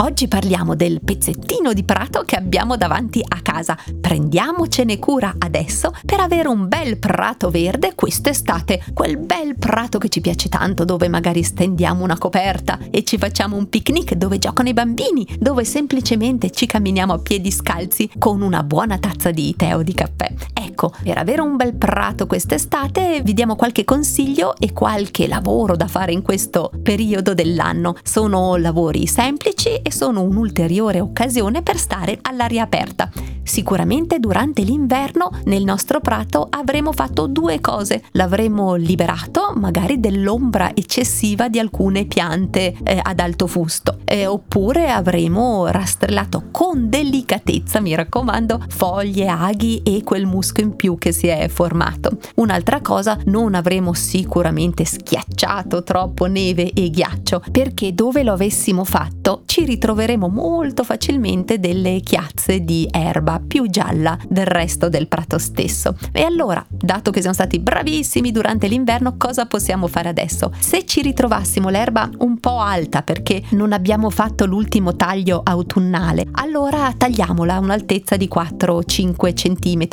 Oggi parliamo del pezzettino di prato che abbiamo davanti a casa. Prendiamocene cura adesso per avere un bel prato verde quest'estate, quel bel prato che ci piace tanto dove magari stendiamo una coperta e ci facciamo un picnic dove giocano i bambini, dove semplicemente ci camminiamo a piedi scalzi con una buona tazza di tè o di caffè. Ecco, per avere un bel prato quest'estate vi diamo qualche consiglio e qualche lavoro da fare in questo periodo dell'anno. Sono lavori semplici e sono un'ulteriore occasione per stare all'aria aperta. Sicuramente durante l'inverno nel nostro prato avremo fatto due cose. L'avremo liberato magari dell'ombra eccessiva di alcune piante eh, ad alto fusto, eh, oppure avremo rastrellato con delicatezza, mi raccomando, foglie, aghi e quel muschio più che si è formato. Un'altra cosa, non avremo sicuramente schiacciato troppo neve e ghiaccio, perché dove lo avessimo fatto ci ritroveremo molto facilmente delle chiazze di erba più gialla del resto del prato stesso. E allora, dato che siamo stati bravissimi durante l'inverno, cosa possiamo fare adesso? Se ci ritrovassimo l'erba un po' alta perché non abbiamo fatto l'ultimo taglio autunnale, allora tagliamola a un'altezza di 4-5 cm,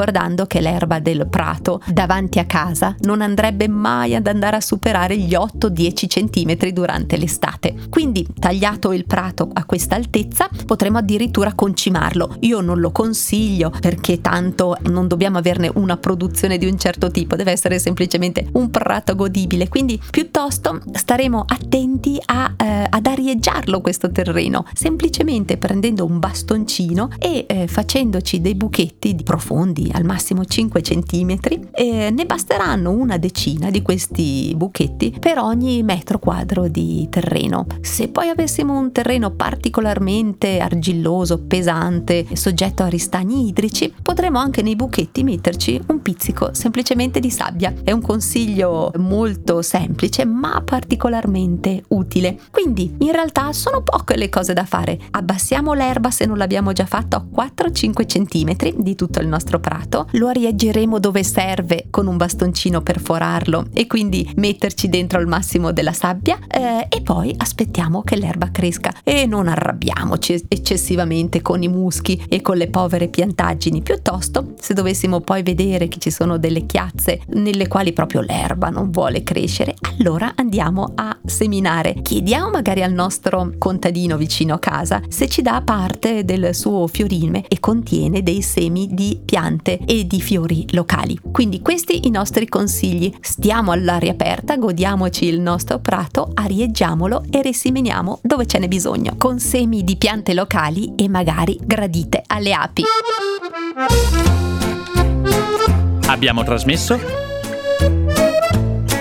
ricordando che l'erba del prato davanti a casa non andrebbe mai ad andare a superare gli 8-10 cm durante l'estate. Quindi, tagliato il prato a questa altezza, potremo addirittura concimarlo. Io non lo consiglio perché tanto non dobbiamo averne una produzione di un certo tipo, deve essere semplicemente un prato godibile, quindi piuttosto staremo attenti a, eh, ad arieggiarlo questo terreno, semplicemente prendendo un bastoncino e eh, facendoci dei buchetti profondi, al massimo 5 cm, e ne basteranno una decina di questi buchetti per ogni metro quadro di terreno. Se poi avessimo un terreno particolarmente argilloso, pesante, soggetto a ristagni idrici, potremo anche nei buchetti metterci un pizzico semplicemente di sabbia. È un consiglio molto semplice ma particolarmente utile. Quindi in realtà sono poche le cose da fare. Abbassiamo l'erba se non l'abbiamo già fatto a 4-5 cm di tutto il nostro prato, lo arieggeremo dove serve con un bastoncino per forarlo e quindi metterci dentro il massimo della sabbia eh, e poi aspettiamo che l'erba cresca. E non arrabbiamoci eccessivamente con i muschi e con le povere piantaggini, piuttosto se dovessimo poi vedere che ci sono delle chiazze nelle quali proprio l'erba non vuole crescere, allora andiamo a seminare. Chiediamo magari al nostro contadino vicino a casa se ci dà parte del suo fiorime e contiene dei semi di piante e di fiori locali. Quindi questi i nostri consigli. Stiamo all'aria aperta, godiamoci il nostro prato, arieggiamolo e resimeniamo dove ce n'è bisogno, con semi di piante locali e magari gradite alle api. Abbiamo trasmesso